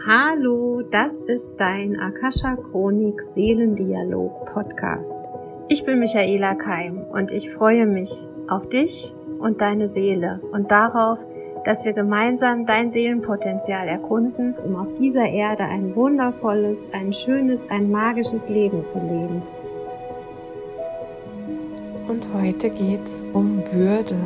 Hallo, das ist dein Akasha Chronik Seelendialog Podcast. Ich bin Michaela Keim und ich freue mich auf dich und deine Seele und darauf, dass wir gemeinsam dein Seelenpotenzial erkunden, um auf dieser Erde ein wundervolles, ein schönes, ein magisches Leben zu leben. Und heute geht's um Würde.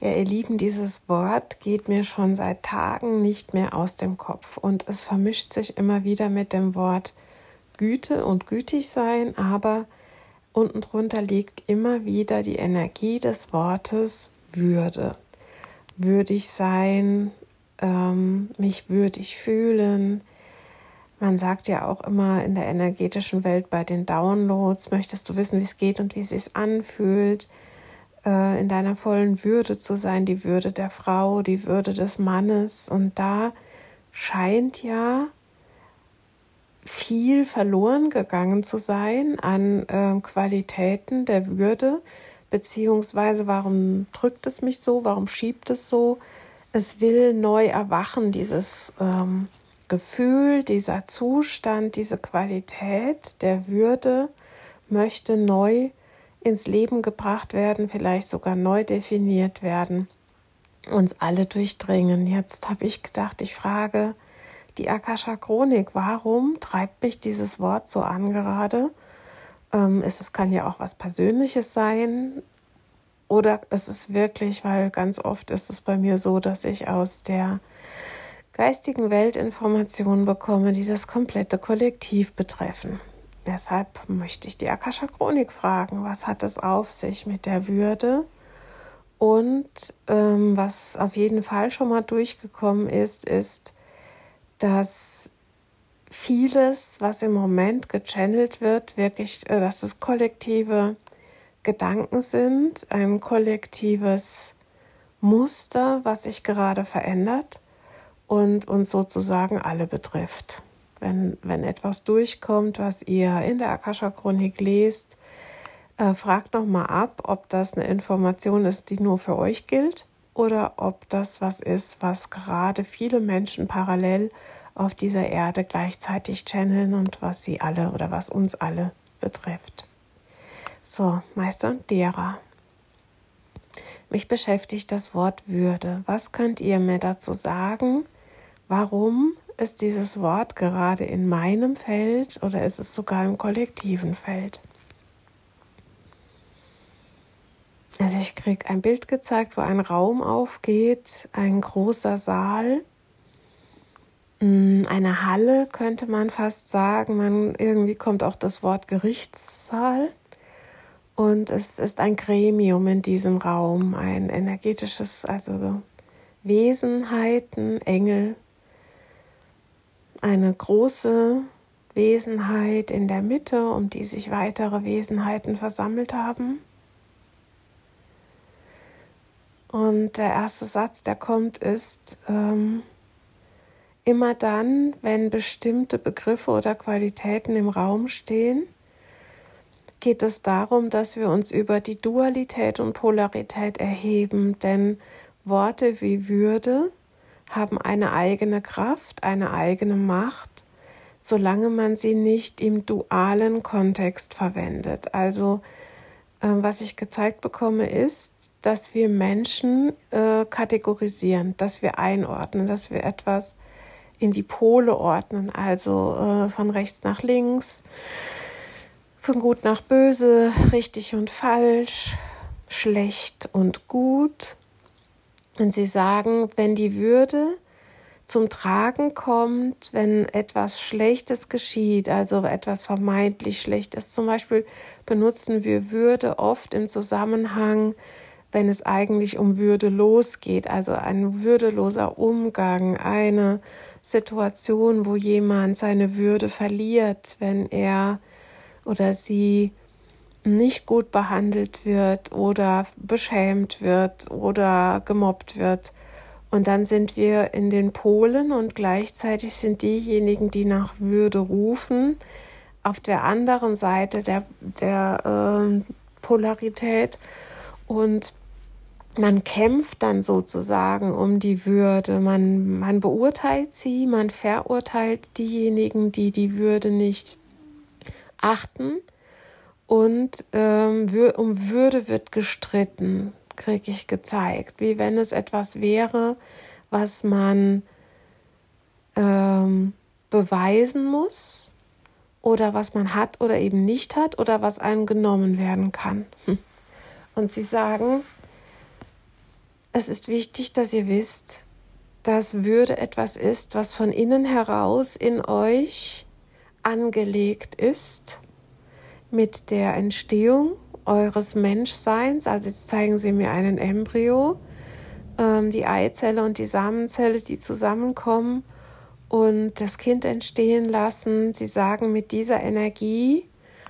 Ja, ihr Lieben, dieses Wort geht mir schon seit Tagen nicht mehr aus dem Kopf und es vermischt sich immer wieder mit dem Wort Güte und gütig sein, aber unten drunter liegt immer wieder die Energie des Wortes Würde. Würdig sein, ähm, mich würdig fühlen. Man sagt ja auch immer in der energetischen Welt bei den Downloads, möchtest du wissen, wie es geht und wie es sich anfühlt äh, in deiner vollen Würde zu sein, die Würde der Frau, die Würde des Mannes. Und da scheint ja viel verloren gegangen zu sein an äh, Qualitäten der Würde, beziehungsweise warum drückt es mich so, warum schiebt es so. Es will neu erwachen, dieses ähm, Gefühl, dieser Zustand, diese Qualität der Würde möchte neu ins Leben gebracht werden, vielleicht sogar neu definiert werden, uns alle durchdringen. Jetzt habe ich gedacht, ich frage die Akasha Chronik, warum treibt mich dieses Wort so an gerade? Ähm, es, es kann ja auch was Persönliches sein. Oder es ist wirklich, weil ganz oft ist es bei mir so, dass ich aus der geistigen Welt Informationen bekomme, die das komplette Kollektiv betreffen. Deshalb möchte ich die Akasha Chronik fragen, was hat es auf sich mit der Würde? Und ähm, was auf jeden Fall schon mal durchgekommen ist, ist, dass vieles, was im Moment gechannelt wird, wirklich, äh, dass es kollektive Gedanken sind, ein kollektives Muster, was sich gerade verändert und uns sozusagen alle betrifft wenn, wenn etwas durchkommt, was ihr in der Akasha-Chronik lest, äh, fragt nochmal ab, ob das eine Information ist, die nur für euch gilt oder ob das was ist, was gerade viele Menschen parallel auf dieser Erde gleichzeitig channeln und was sie alle oder was uns alle betrifft. So, Meister und Lehrer. Mich beschäftigt das Wort Würde. Was könnt ihr mir dazu sagen? Warum ist dieses Wort gerade in meinem Feld oder ist es sogar im kollektiven Feld? Also ich kriege ein Bild gezeigt, wo ein Raum aufgeht, ein großer Saal, mm, eine Halle könnte man fast sagen. Man irgendwie kommt auch das Wort Gerichtssaal und es ist ein Gremium in diesem Raum, ein energetisches, also Wesenheiten, Engel, eine große Wesenheit in der Mitte, um die sich weitere Wesenheiten versammelt haben. Und der erste Satz, der kommt, ist, ähm, immer dann, wenn bestimmte Begriffe oder Qualitäten im Raum stehen, geht es darum, dass wir uns über die Dualität und Polarität erheben, denn Worte wie Würde haben eine eigene Kraft, eine eigene Macht, solange man sie nicht im dualen Kontext verwendet. Also äh, was ich gezeigt bekomme, ist, dass wir Menschen äh, kategorisieren, dass wir einordnen, dass wir etwas in die Pole ordnen, also äh, von rechts nach links, von gut nach böse, richtig und falsch, schlecht und gut, Und sie sagen, wenn die Würde zum Tragen kommt, wenn etwas Schlechtes geschieht, also etwas vermeintlich Schlechtes. Zum Beispiel benutzen wir Würde oft im Zusammenhang, wenn es eigentlich um Würde losgeht, also ein würdeloser Umgang, eine Situation, wo jemand seine Würde verliert, wenn er oder sie nicht gut behandelt wird oder beschämt wird oder gemobbt wird. Und dann sind wir in den Polen und gleichzeitig sind diejenigen, die nach Würde rufen, auf der anderen Seite der, der äh, Polarität. Und man kämpft dann sozusagen um die Würde. Man, man beurteilt sie, man verurteilt diejenigen, die die Würde nicht achten. Und ähm, um Würde wird gestritten kriege ich gezeigt, wie wenn es etwas wäre, was man ähm, beweisen muss oder was man hat oder eben nicht hat oder was einem genommen werden kann. Und sie sagen, es ist wichtig, dass ihr wisst, dass Würde etwas ist, was von innen heraus in euch angelegt ist mit der Entstehung eures Menschseins. Also jetzt zeigen Sie mir einen Embryo, ähm, die Eizelle und die Samenzelle, die zusammenkommen und das Kind entstehen lassen. Sie sagen, mit dieser Energie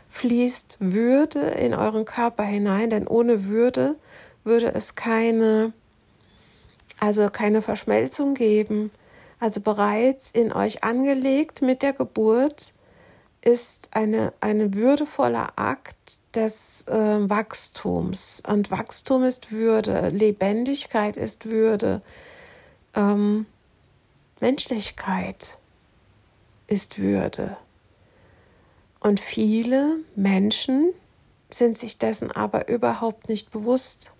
fließt Würde in euren Körper hinein, denn ohne Würde würde es keine, also keine Verschmelzung geben. Also bereits in euch angelegt mit der Geburt ist eine, eine würdevoller Akt des äh, Wachstums. Und Wachstum ist Würde, Lebendigkeit ist Würde, ähm, Menschlichkeit ist Würde. Und viele Menschen sind sich dessen aber überhaupt nicht bewusst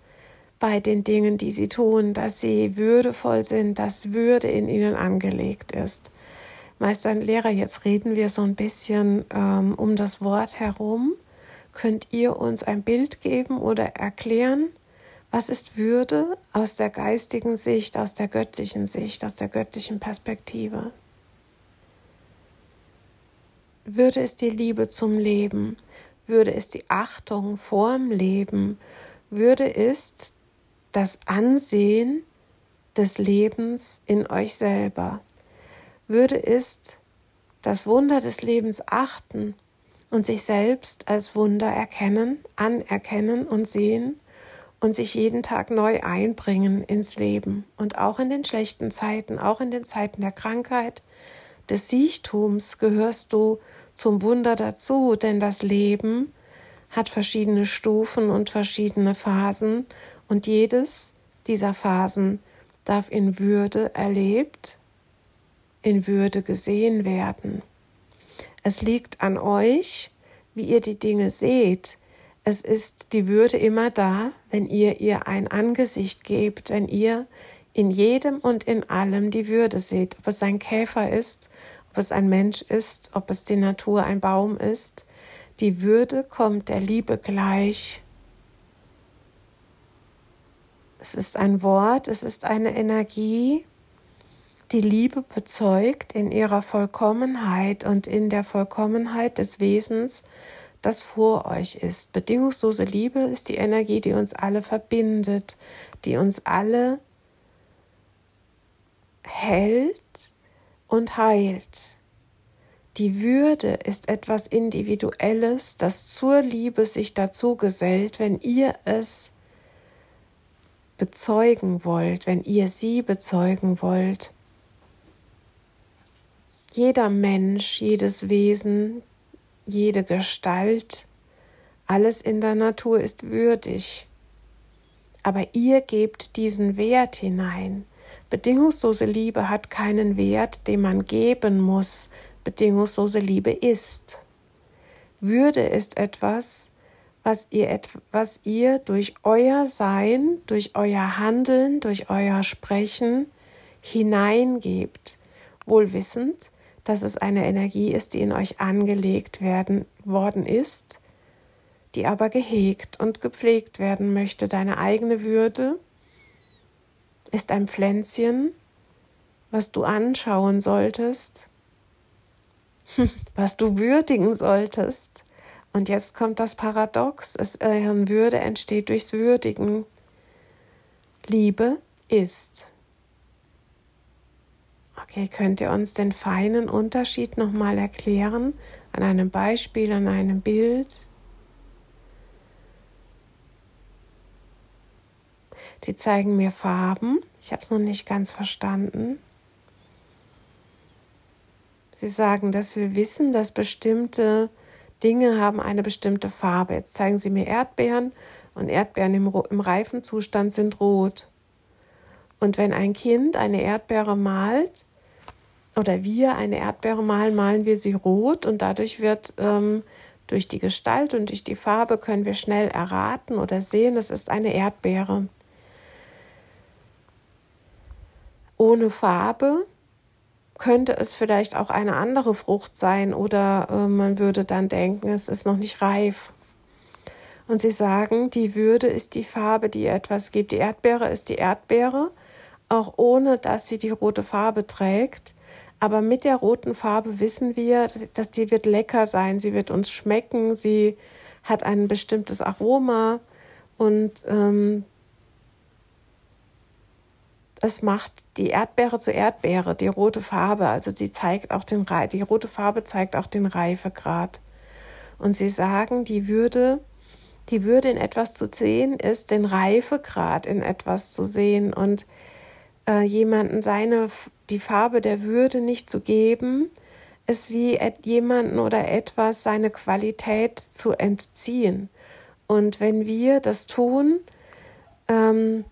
bei den Dingen, die sie tun, dass sie würdevoll sind, dass Würde in ihnen angelegt ist. Meister und Lehrer, jetzt reden wir so ein bisschen ähm, um das Wort herum. Könnt ihr uns ein Bild geben oder erklären, was ist Würde aus der geistigen Sicht, aus der göttlichen Sicht, aus der göttlichen Perspektive? Würde ist die Liebe zum Leben, Würde ist die Achtung vorm Leben, Würde ist das Ansehen des Lebens in euch selber. Würde ist das Wunder des Lebens achten und sich selbst als Wunder erkennen, anerkennen und sehen und sich jeden Tag neu einbringen ins Leben und auch in den schlechten Zeiten, auch in den Zeiten der Krankheit, des Siechtums gehörst du zum Wunder dazu, denn das Leben hat verschiedene Stufen und verschiedene Phasen und jedes dieser Phasen darf in Würde erlebt in Würde gesehen werden. Es liegt an euch, wie ihr die Dinge seht. Es ist die Würde immer da, wenn ihr ihr ein Angesicht gebt, wenn ihr in jedem und in allem die Würde seht, ob es ein Käfer ist, ob es ein Mensch ist, ob es die Natur ein Baum ist. Die Würde kommt der Liebe gleich. Es ist ein Wort, es ist eine Energie, die Liebe bezeugt in ihrer Vollkommenheit und in der Vollkommenheit des Wesens, das vor euch ist. Bedingungslose Liebe ist die Energie, die uns alle verbindet, die uns alle hält und heilt. Die Würde ist etwas Individuelles, das zur Liebe sich dazu gesellt, wenn ihr es bezeugen wollt, wenn ihr sie bezeugen wollt. Jeder Mensch, jedes Wesen, jede Gestalt, alles in der Natur ist würdig. Aber ihr gebt diesen Wert hinein. Bedingungslose Liebe hat keinen Wert, den man geben muss. Bedingungslose Liebe ist. Würde ist etwas, was ihr, was ihr durch euer Sein, durch euer Handeln, durch euer Sprechen hineingebt, wohl wissend, dass es eine Energie ist, die in euch angelegt werden worden ist, die aber gehegt und gepflegt werden möchte. Deine eigene Würde ist ein Pflänzchen, was du anschauen solltest, was du würdigen solltest. Und jetzt kommt das Paradox, es, äh, Würde entsteht durchs Würdigen. Liebe ist. Okay, könnt ihr uns den feinen Unterschied nochmal erklären? An einem Beispiel, an einem Bild? Die zeigen mir Farben. Ich habe es noch nicht ganz verstanden. Sie sagen, dass wir wissen, dass bestimmte Dinge haben eine bestimmte Farbe. Jetzt zeigen Sie mir Erdbeeren und Erdbeeren im, im reifen Zustand sind rot. Und wenn ein Kind eine Erdbeere malt oder wir eine Erdbeere malen, malen wir sie rot und dadurch wird ähm, durch die Gestalt und durch die Farbe können wir schnell erraten oder sehen, es ist eine Erdbeere. Ohne Farbe könnte es vielleicht auch eine andere Frucht sein oder äh, man würde dann denken, es ist noch nicht reif. Und sie sagen, die Würde ist die Farbe, die etwas gibt. Die Erdbeere ist die Erdbeere, auch ohne dass sie die rote Farbe trägt. Aber mit der roten Farbe wissen wir, dass, die wird lecker sein, sie wird uns schmecken, sie hat ein bestimmtes Aroma und ähm, es macht die Erdbeere zu Erdbeere, die rote Farbe. Also sie zeigt auch den die rote Farbe zeigt auch den Reifegrad. Und sie sagen, die Würde, die Würde in etwas zu sehen, ist den Reifegrad in etwas zu sehen und äh, jemanden seine die Farbe der Würde nicht zu geben, ist wie jemanden oder etwas seine Qualität zu entziehen. Und wenn wir das tun, ähm,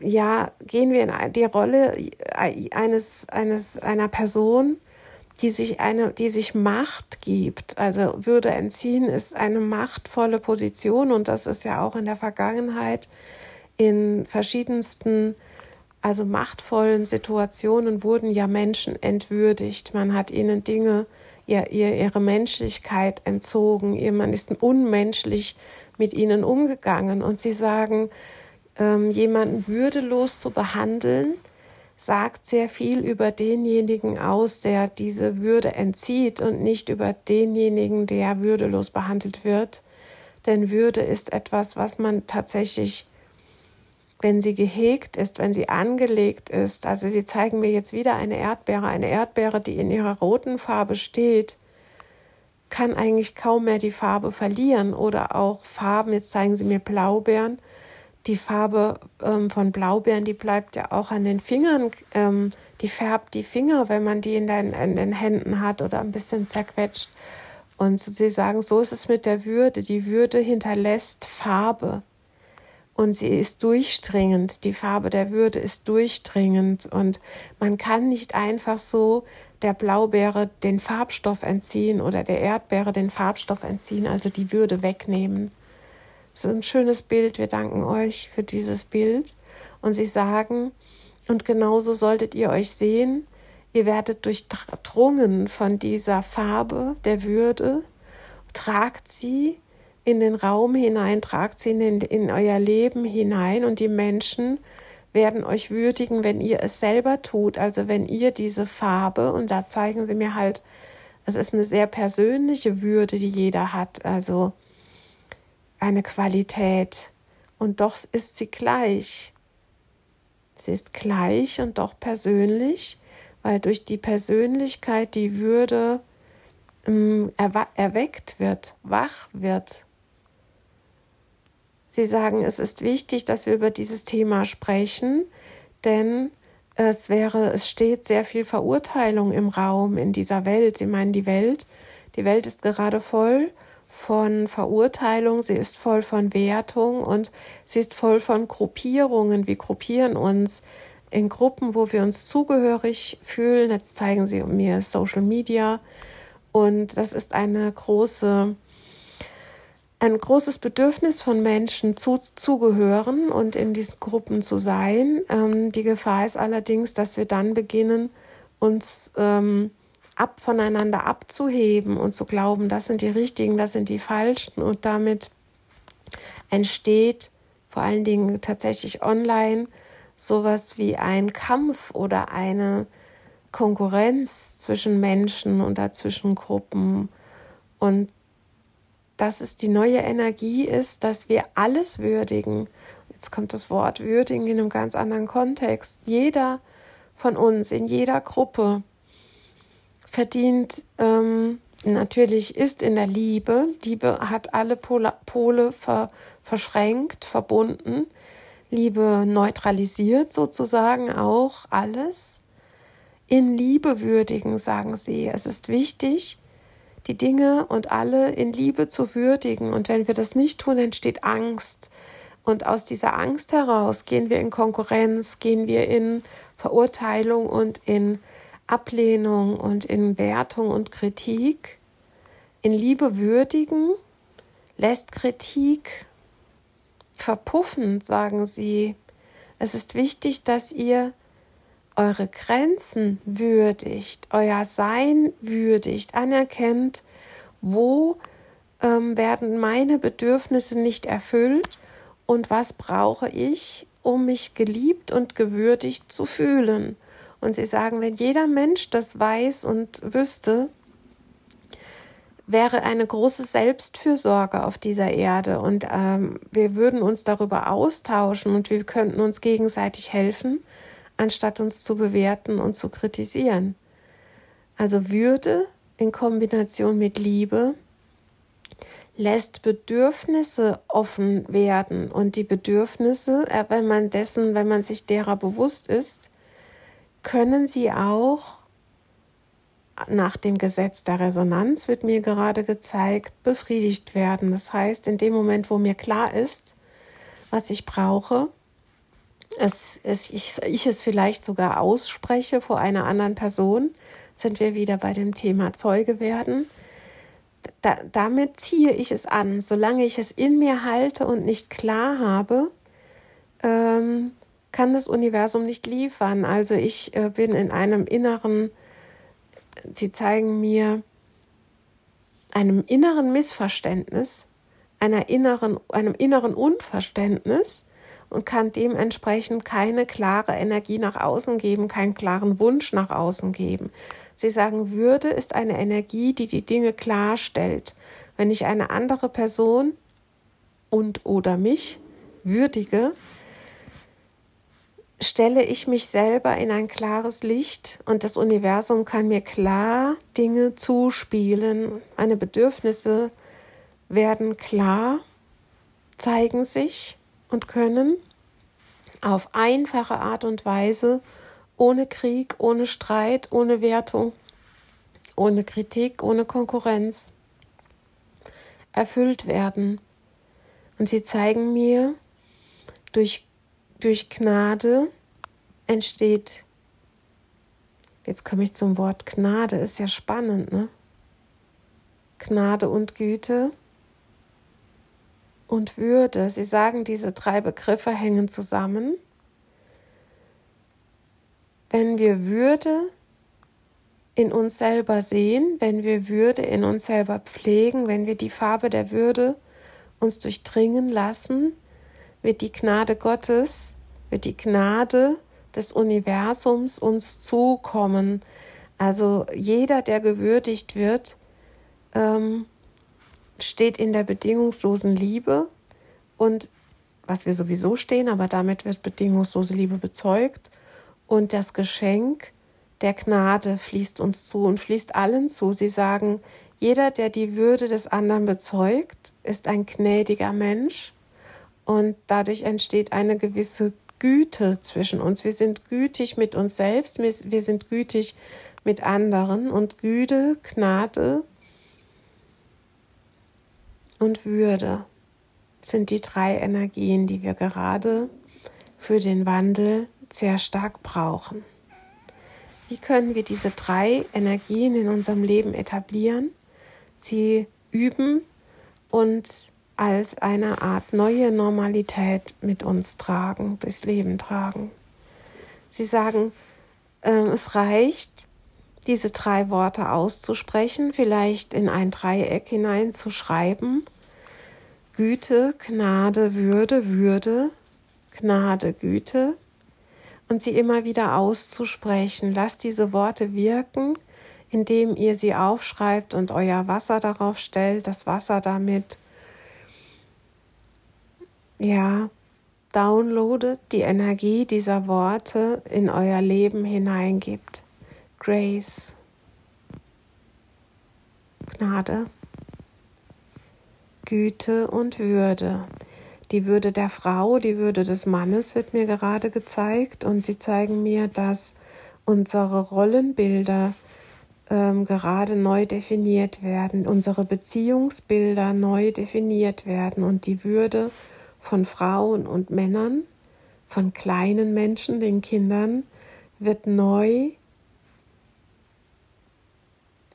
ja, gehen wir in die Rolle eines, eines, einer Person, die sich eine, die sich Macht gibt. Also Würde entziehen ist eine machtvolle Position und das ist ja auch in der Vergangenheit in verschiedensten, also machtvollen Situationen wurden ja Menschen entwürdigt. Man hat ihnen Dinge, ihr, ihr, ihre Menschlichkeit entzogen. Man ist unmenschlich mit ihnen umgegangen und sie sagen, ähm, jemanden würdelos zu behandeln, sagt sehr viel über denjenigen aus, der diese Würde entzieht und nicht über denjenigen, der würdelos behandelt wird. Denn Würde ist etwas, was man tatsächlich, wenn sie gehegt ist, wenn sie angelegt ist, also sie zeigen mir jetzt wieder eine Erdbeere, eine Erdbeere, die in ihrer roten Farbe steht, kann eigentlich kaum mehr die Farbe verlieren. Oder auch Farben, jetzt zeigen sie mir Blaubeeren, die Farbe ähm, von Blaubeeren, die bleibt ja auch an den Fingern, ähm, die färbt die Finger, wenn man die in den, in den Händen hat oder ein bisschen zerquetscht. Und sie sagen, so ist es mit der Würde. Die Würde hinterlässt Farbe und sie ist durchdringend. Die Farbe der Würde ist durchdringend und man kann nicht einfach so der Blaubeere den Farbstoff entziehen oder der Erdbeere den Farbstoff entziehen, also die Würde wegnehmen. Das ist ein schönes Bild. Wir danken euch für dieses Bild. Und sie sagen, und genauso solltet ihr euch sehen, ihr werdet durchdrungen von dieser Farbe der Würde, tragt sie in den Raum hinein, tragt sie in, in euer Leben hinein und die Menschen werden euch würdigen, wenn ihr es selber tut, also wenn ihr diese Farbe, und da zeigen sie mir halt, es ist eine sehr persönliche Würde, die jeder hat, also eine Qualität und doch ist sie gleich. Sie ist gleich und doch persönlich, weil durch die Persönlichkeit die Würde ähm, erweckt wird, wach wird. Sie sagen, es ist wichtig, dass wir über dieses Thema sprechen, denn es wäre, es steht sehr viel Verurteilung im Raum in dieser Welt. Sie meinen die Welt, die Welt ist gerade voll von Verurteilung, sie ist voll von Wertung und sie ist voll von Gruppierungen. Wir gruppieren uns in Gruppen, wo wir uns zugehörig fühlen. Jetzt zeigen sie mir Social Media und das ist eine große ein großes Bedürfnis von Menschen zu, zugehören und in diesen Gruppen zu sein. Ähm, die Gefahr ist allerdings, dass wir dann beginnen, uns ähm, ab voneinander abzuheben und zu glauben, das sind die richtigen, das sind die falschen und damit entsteht vor allen Dingen tatsächlich online sowas wie ein Kampf oder eine Konkurrenz zwischen Menschen und dazwischen Gruppen. Und dass es die neue Energie ist, dass wir alles würdigen. Jetzt kommt das Wort würdigen in einem ganz anderen Kontext. Jeder von uns in jeder Gruppe verdient ähm, natürlich ist in der Liebe. Liebe hat alle Pole, ver, verschränkt, verbunden. Liebe neutralisiert sozusagen auch alles. In Liebe würdigen, sagen sie. Es ist wichtig, die Dinge und alle in Liebe zu würdigen. Und wenn wir das nicht tun, entsteht Angst. Und aus dieser Angst heraus gehen wir in Konkurrenz, gehen wir in Verurteilung und in Ablehnung und in Wertung und Kritik. In Liebe würdigen lässt Kritik verpuffen, sagen sie. Es ist wichtig, dass ihr eure Grenzen würdigt, euer Sein würdigt, anerkennt, wo ähm, werden meine Bedürfnisse nicht erfüllt und was brauche ich, um mich geliebt und gewürdigt zu fühlen. Und sie sagen, wenn jeder Mensch das weiß und wüsste, wäre eine große Selbstfürsorge auf dieser Erde und ähm, wir würden uns darüber austauschen und wir könnten uns gegenseitig helfen, anstatt uns zu bewerten und zu kritisieren. Also Würde in Kombination mit Liebe lässt Bedürfnisse offen werden und die Bedürfnisse, äh, wenn man dessen, wenn man sich derer bewusst ist, können sie auch nach dem Gesetz der Resonanz wird mir gerade gezeigt, befriedigt werden. Das heißt, in dem Moment, wo mir klar ist, was ich brauche, es, es, ich, ich es vielleicht sogar ausspreche vor einer anderen Person, sind wir wieder bei dem Thema Zeuge werden. Da, damit ziehe ich es an. Solange ich es in mir halte und nicht klar habe, ähm, kann das Universum nicht liefern. Also ich äh, bin in einem inneren sie zeigen mir einem inneren Missverständnis, einer inneren, einem inneren Unverständnis und kann dementsprechend keine klare Energie nach außen geben, keinen klaren Wunsch nach außen geben. Sie sagen, Würde ist eine Energie, die die Dinge klarstellt. Wenn ich eine andere Person und oder mich würdige, stelle ich mich selber in ein klares Licht und das Universum kann mir klar Dinge zuspielen. Meine Bedürfnisse werden klar, zeigen sich und können auf einfache Art und Weise, ohne Krieg, ohne Streit, ohne Wertung, ohne Kritik, ohne Konkurrenz erfüllt werden. Und sie zeigen mir durch durch Gnade entsteht, jetzt komme ich zum Wort Gnade, ist ja spannend, ne? Gnade und Güte und Würde. Sie sagen, diese drei Begriffe hängen zusammen. Wenn wir Würde in uns selber sehen, wenn wir Würde in uns selber pflegen, wenn wir die Farbe der Würde uns durchdringen lassen, wird die Gnade Gottes, wird die Gnade des Universums uns zukommen. Also jeder, der gewürdigt wird, ähm, steht in der bedingungslosen Liebe und was wir sowieso stehen, aber damit wird bedingungslose Liebe bezeugt und das Geschenk der Gnade fließt uns zu und fließt allen zu. Sie sagen, jeder, der die Würde des anderen bezeugt, ist ein gnädiger Mensch und dadurch entsteht eine gewisse Güte zwischen uns. Wir sind gütig mit uns selbst, wir sind gütig mit anderen und Güte, Gnade und Würde sind die drei Energien, die wir gerade für den Wandel sehr stark brauchen. Wie können wir diese drei Energien in unserem Leben etablieren, sie üben und als eine Art neue Normalität mit uns tragen, durchs Leben tragen. Sie sagen, äh, es reicht, diese drei Worte auszusprechen, vielleicht in ein Dreieck hineinzuschreiben. Güte, Gnade, Würde, Würde, Gnade, Güte. und sie immer wieder auszusprechen. Lasst diese Worte wirken, indem ihr sie aufschreibt und euer Wasser darauf stellt, das Wasser damit ja downloadet, die Energie dieser Worte in euer Leben hineingibt. Grace, Gnade, Güte und Würde. Die Würde der Frau, die Würde des Mannes wird mir gerade gezeigt und sie zeigen mir, dass unsere Rollenbilder ähm, gerade neu definiert werden, unsere Beziehungsbilder neu definiert werden und die Würde von Frauen und Männern, von kleinen Menschen, den Kindern, wird neu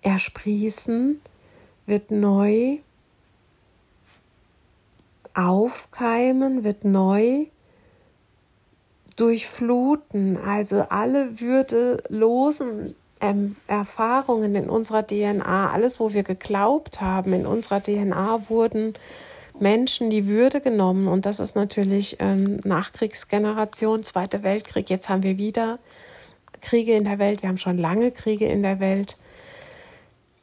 ersprießen, wird neu aufkeimen, wird neu durchfluten. Also alle würdelosen ähm, Erfahrungen in unserer DNA, alles, wo wir geglaubt haben, in unserer DNA wurden Menschen die Würde genommen. Und das ist natürlich ähm, Nachkriegsgeneration, Zweiter Weltkrieg. Jetzt haben wir wieder Kriege in der Welt. Wir haben schon lange Kriege in der Welt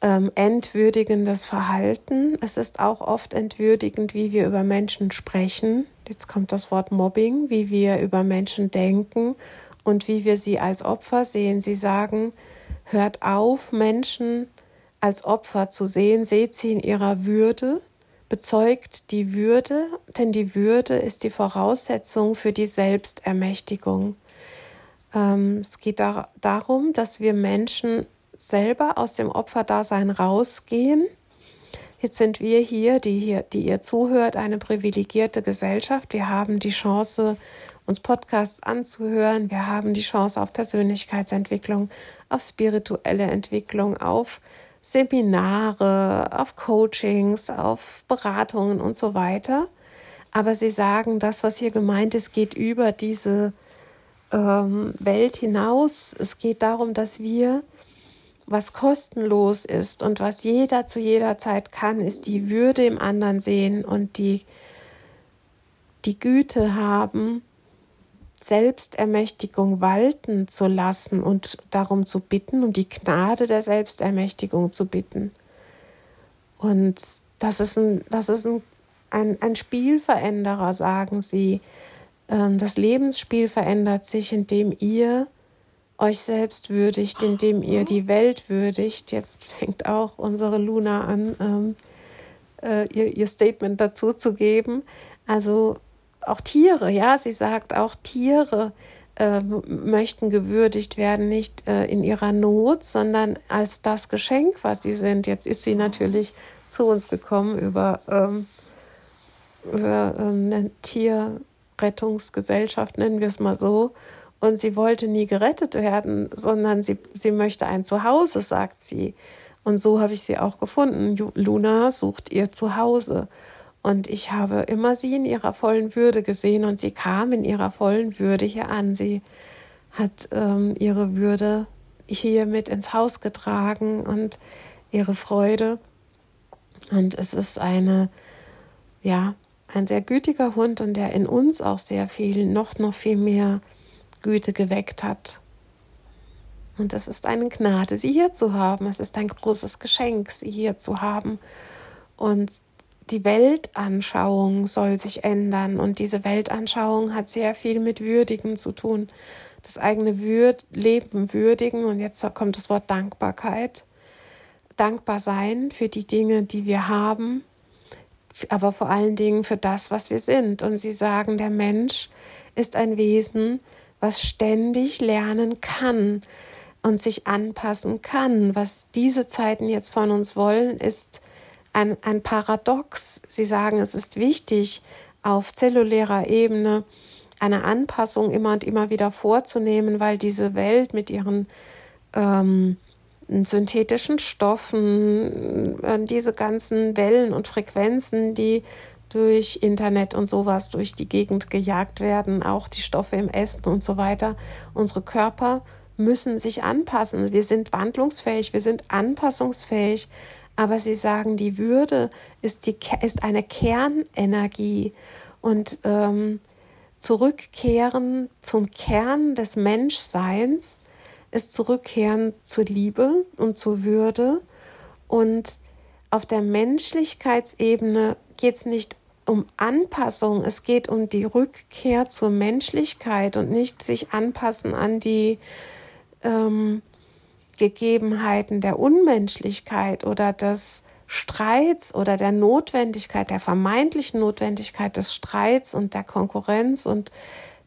ähm, entwürdigendes Verhalten. Es ist auch oft entwürdigend, wie wir über Menschen sprechen. Jetzt kommt das Wort Mobbing, wie wir über Menschen denken und wie wir sie als Opfer sehen. Sie sagen, hört auf, Menschen als Opfer zu sehen, seht sie in ihrer Würde, bezeugt die Würde, denn die Würde ist die Voraussetzung für die Selbstermächtigung. Ähm, es geht da, darum, dass wir Menschen selber aus dem Opferdasein rausgehen. Jetzt sind wir hier, die hier, die ihr zuhört, eine privilegierte Gesellschaft. Wir haben die Chance, uns Podcasts anzuhören. Wir haben die Chance auf Persönlichkeitsentwicklung, auf spirituelle Entwicklung, auf Seminare, auf Coachings, auf Beratungen und so weiter. Aber sie sagen, das, was hier gemeint ist, geht über diese ähm, Welt hinaus. Es geht darum, dass wir was kostenlos ist und was jeder zu jeder Zeit kann, ist die Würde im anderen sehen und die, die Güte haben, Selbstermächtigung walten zu lassen und darum zu bitten, um die Gnade der Selbstermächtigung zu bitten. Und das ist ein, das ist ein, ein, ein Spielveränderer, sagen sie. Ähm, das Lebensspiel verändert sich, indem ihr euch selbst würdigt, indem ihr die Welt würdigt. Jetzt fängt auch unsere Luna an, ähm, äh, ihr, ihr Statement dazu zu geben. Also auch Tiere, ja, sie sagt auch Tiere äh, möchten gewürdigt werden, nicht äh, in ihrer Not, sondern als das Geschenk, was sie sind. Jetzt ist sie natürlich zu uns gekommen über, ähm, über ähm, eine Tierrettungsgesellschaft, nennen wir es mal so. Und sie wollte nie gerettet werden, sondern sie, sie möchte ein Zuhause, sagt sie. Und so habe ich sie auch gefunden. Luna sucht ihr Zuhause. Und ich habe immer sie in ihrer vollen Würde gesehen und sie kam in ihrer vollen Würde hier an. Sie hat ähm, ihre Würde hier mit ins Haus getragen und ihre Freude. Und es ist eine, ja, ein sehr gütiger Hund und der in uns auch sehr viel, noch, noch viel mehr Güte geweckt hat. Und es ist eine Gnade, sie hier zu haben. Es ist ein großes Geschenk, sie hier zu haben. Und die Weltanschauung soll sich ändern. Und diese Weltanschauung hat sehr viel mit Würdigen zu tun. Das eigene Würd Leben würdigen. Und jetzt kommt das Wort Dankbarkeit. Dankbar sein für die Dinge, die wir haben, aber vor allen Dingen für das, was wir sind. Und sie sagen, der Mensch ist ein Wesen, was ständig lernen kann und sich anpassen kann. Was diese Zeiten jetzt von uns wollen, ist ein, ein Paradox. Sie sagen, es ist wichtig, auf zellulärer Ebene eine Anpassung immer und immer wieder vorzunehmen, weil diese Welt mit ihren ähm, synthetischen Stoffen, äh, diese ganzen Wellen und Frequenzen, die durch Internet und sowas durch die Gegend gejagt werden, auch die Stoffe im Essen und so weiter. Unsere Körper müssen sich anpassen. Wir sind wandlungsfähig, wir sind anpassungsfähig, aber sie sagen, die Würde ist, die, ist eine Kernenergie und ähm, zurückkehren zum Kern des Menschseins, ist zurückkehren zur Liebe und zur Würde. Und auf der Menschlichkeitsebene geht es nicht um Anpassung, es geht um die Rückkehr zur Menschlichkeit und nicht sich anpassen an die ähm, Gegebenheiten der Unmenschlichkeit oder des Streits oder der Notwendigkeit, der vermeintlichen Notwendigkeit des Streits und der Konkurrenz und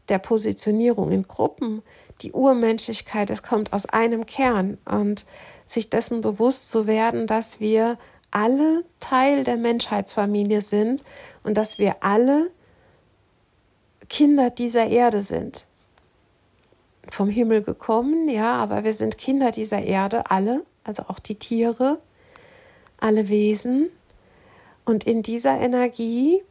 der Positionierung in Gruppen. Die Urmenschlichkeit, es kommt aus einem Kern und sich dessen bewusst zu werden, dass wir alle Teil der Menschheitsfamilie sind und dass wir alle Kinder dieser Erde sind. Vom Himmel gekommen, ja, aber wir sind Kinder dieser Erde, alle, also auch die Tiere, alle Wesen. Und in dieser Energie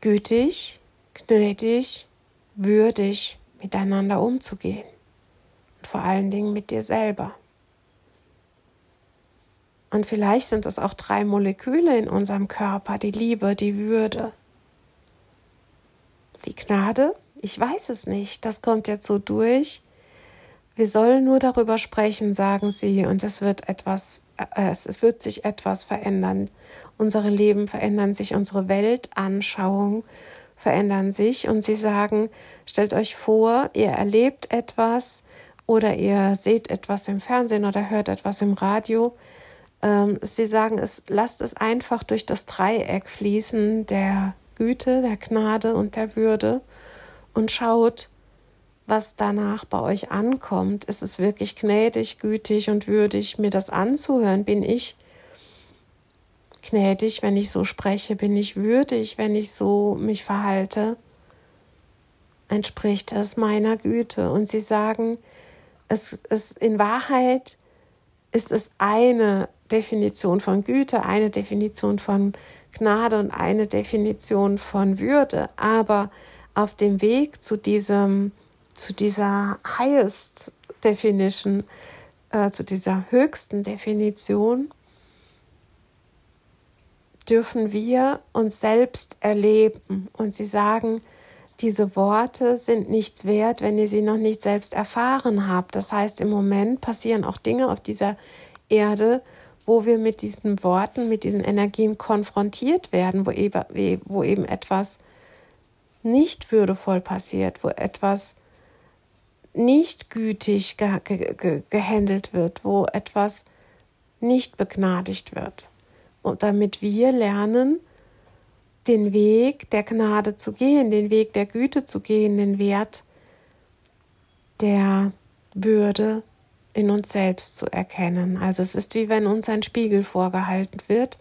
gütig, gnädig, würdig miteinander umzugehen. Und vor allen Dingen mit dir selber. Und vielleicht sind es auch drei Moleküle in unserem Körper, die Liebe, die Würde, die Gnade. Ich weiß es nicht, das kommt jetzt so durch. Wir sollen nur darüber sprechen, sagen sie, und es wird etwas, äh, es wird sich etwas verändern. Unsere Leben verändern sich, unsere Weltanschauung verändern sich. Und sie sagen, stellt euch vor, ihr erlebt etwas oder ihr seht etwas im Fernsehen oder hört etwas im Radio ähm, sie sagen, es, lasst es einfach durch das Dreieck fließen der Güte, der Gnade und der Würde und schaut, was danach bei euch ankommt. Ist es wirklich gnädig, gütig und würdig, mir das anzuhören? Bin ich gnädig, wenn ich so spreche? Bin ich würdig, wenn ich so mich verhalte? Entspricht es meiner Güte? Und sie sagen, es ist in Wahrheit ist es eine Definition von Güte, eine Definition von Gnade und eine Definition von Würde. Aber auf dem Weg zu diesem, zu dieser highest Definition, äh, zu dieser höchsten Definition, dürfen wir uns selbst erleben. Und sie sagen, diese Worte sind nichts wert, wenn ihr sie noch nicht selbst erfahren habt. Das heißt, im Moment passieren auch Dinge auf dieser Erde, wo wir mit diesen Worten, mit diesen Energien konfrontiert werden, wo eben, wo eben etwas nicht würdevoll passiert, wo etwas nicht gütig ge ge gehandelt wird, wo etwas nicht begnadigt wird. Und damit wir lernen, den Weg der Gnade zu gehen, den Weg der Güte zu gehen, den Wert der Würde in uns selbst zu erkennen. Also es ist wie wenn uns ein Spiegel vorgehalten wird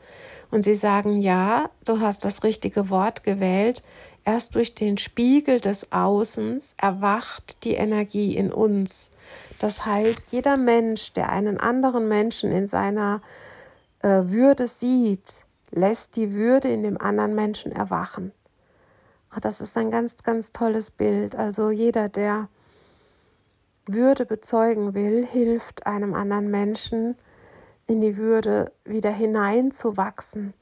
und sie sagen, ja, du hast das richtige Wort gewählt. Erst durch den Spiegel des Außens erwacht die Energie in uns. Das heißt, jeder Mensch, der einen anderen Menschen in seiner äh, Würde sieht, lässt die Würde in dem anderen Menschen erwachen. Ach, das ist ein ganz, ganz tolles Bild. Also jeder, der würde bezeugen will, hilft einem anderen Menschen in die Würde wieder hineinzuwachsen.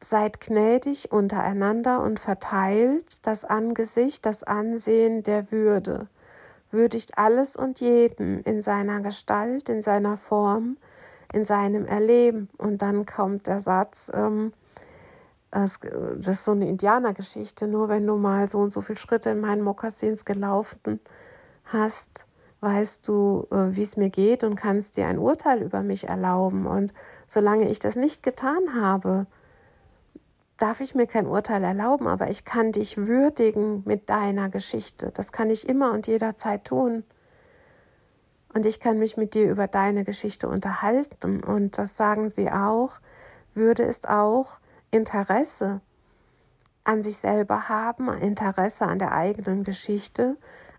Seid gnädig untereinander und verteilt das Angesicht, das Ansehen der Würde. Würdigt alles und jeden in seiner Gestalt, in seiner Form, in seinem Erleben. Und dann kommt der Satz, ähm, das ist so eine Indianergeschichte, nur wenn du mal so und so viele Schritte in meinen Mokassins gelaufen hast, weißt du, äh, wie es mir geht und kannst dir ein Urteil über mich erlauben. Und solange ich das nicht getan habe, darf ich mir kein Urteil erlauben, aber ich kann dich würdigen mit deiner Geschichte. Das kann ich immer und jederzeit tun. Und ich kann mich mit dir über deine Geschichte unterhalten. Und das sagen sie auch. Würde ist auch Interesse an sich selber haben, Interesse an der eigenen Geschichte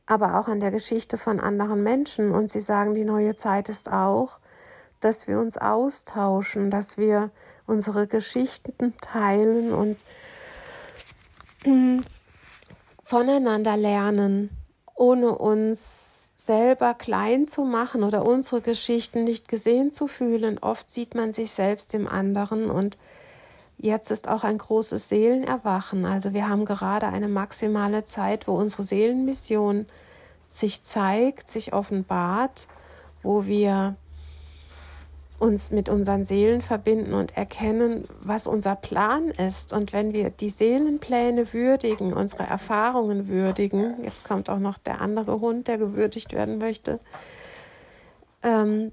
aber auch an der Geschichte von anderen Menschen. Und sie sagen, die neue Zeit ist auch, dass wir uns austauschen, dass wir unsere Geschichten teilen und hm, voneinander lernen, ohne uns selber klein zu machen oder unsere Geschichten nicht gesehen zu fühlen. Oft sieht man sich selbst im anderen und Jetzt ist auch ein großes Seelenerwachen. Also wir haben gerade eine maximale Zeit, wo unsere Seelenmission sich zeigt, sich offenbart, wo wir uns mit unseren Seelen verbinden und erkennen, was unser Plan ist. Und wenn wir die Seelenpläne würdigen, unsere Erfahrungen würdigen, jetzt kommt auch noch der andere Hund, der gewürdigt werden möchte, ähm,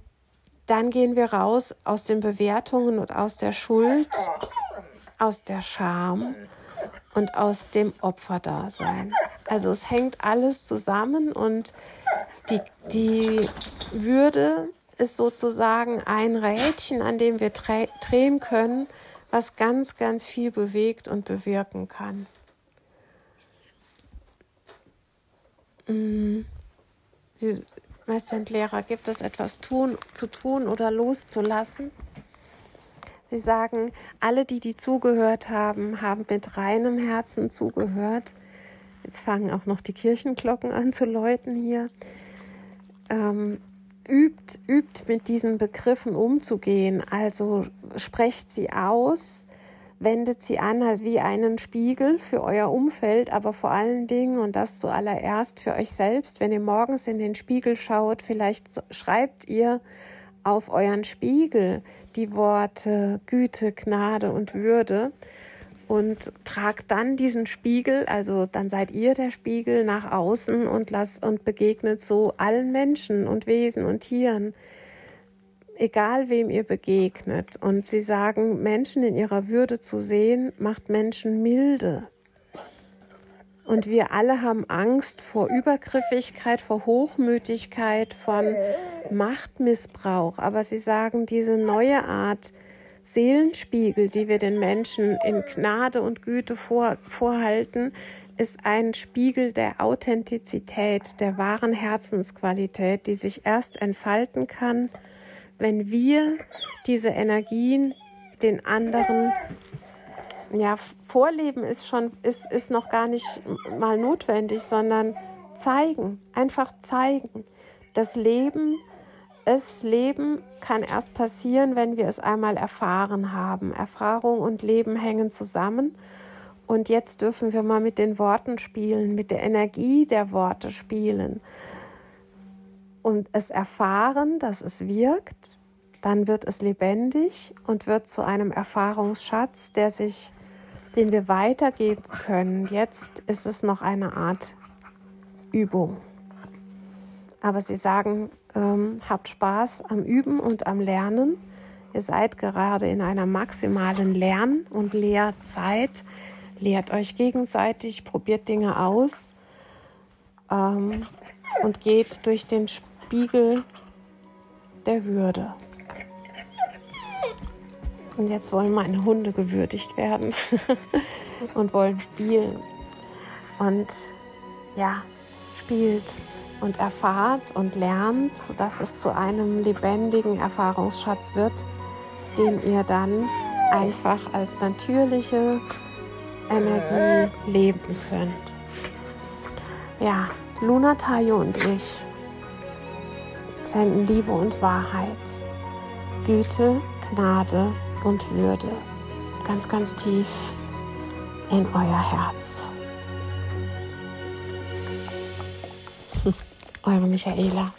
dann gehen wir raus aus den Bewertungen und aus der Schuld aus der Scham und aus dem Opferdasein. Also es hängt alles zusammen und die, die Würde ist sozusagen ein Rädchen, an dem wir drehen können, was ganz, ganz viel bewegt und bewirken kann. Mhm. Sie, Meister und Lehrer, gibt es etwas tun, zu tun oder loszulassen? Sie sagen, alle, die die zugehört haben, haben mit reinem Herzen zugehört. Jetzt fangen auch noch die Kirchenglocken an zu läuten hier. Ähm, übt, übt mit diesen Begriffen umzugehen. Also sprecht sie aus, wendet sie an halt wie einen Spiegel für euer Umfeld, aber vor allen Dingen und das zuallererst für euch selbst. Wenn ihr morgens in den Spiegel schaut, vielleicht schreibt ihr auf euren Spiegel die Worte Güte, Gnade und Würde und tragt dann diesen Spiegel, also dann seid ihr der Spiegel nach außen und lasst und begegnet so allen Menschen und Wesen und Tieren, egal wem ihr begegnet. Und sie sagen, Menschen in ihrer Würde zu sehen, macht Menschen milde. Und wir alle haben Angst vor Übergriffigkeit, vor Hochmütigkeit, von Machtmissbrauch. Aber sie sagen, diese neue Art Seelenspiegel, die wir den Menschen in Gnade und Güte vor, vorhalten, ist ein Spiegel der Authentizität, der wahren Herzensqualität, die sich erst entfalten kann, wenn wir diese Energien den anderen ja, Vorleben ist schon, ist, ist noch gar nicht mal notwendig, sondern zeigen, einfach zeigen. Das Leben, das Leben kann erst passieren, wenn wir es einmal erfahren haben. Erfahrung und Leben hängen zusammen. Und jetzt dürfen wir mal mit den Worten spielen, mit der Energie der Worte spielen. Und es erfahren, dass es wirkt, dann wird es lebendig und wird zu einem Erfahrungsschatz, der sich den wir weitergeben können. Jetzt ist es noch eine Art Übung. Aber sie sagen, ähm, habt Spaß am Üben und am Lernen. Ihr seid gerade in einer maximalen Lern- und Lehrzeit. Lehrt euch gegenseitig, probiert Dinge aus ähm, und geht durch den Spiegel der Würde. Und jetzt wollen meine Hunde gewürdigt werden und wollen spielen. Und ja, spielt und erfahrt und lernt, sodass es zu einem lebendigen Erfahrungsschatz wird, den ihr dann einfach als natürliche Energie leben könnt. Ja, Luna Tayo und ich senden Liebe und Wahrheit, Güte, Gnade und Würde ganz, ganz tief in euer Herz. Eure Michaela.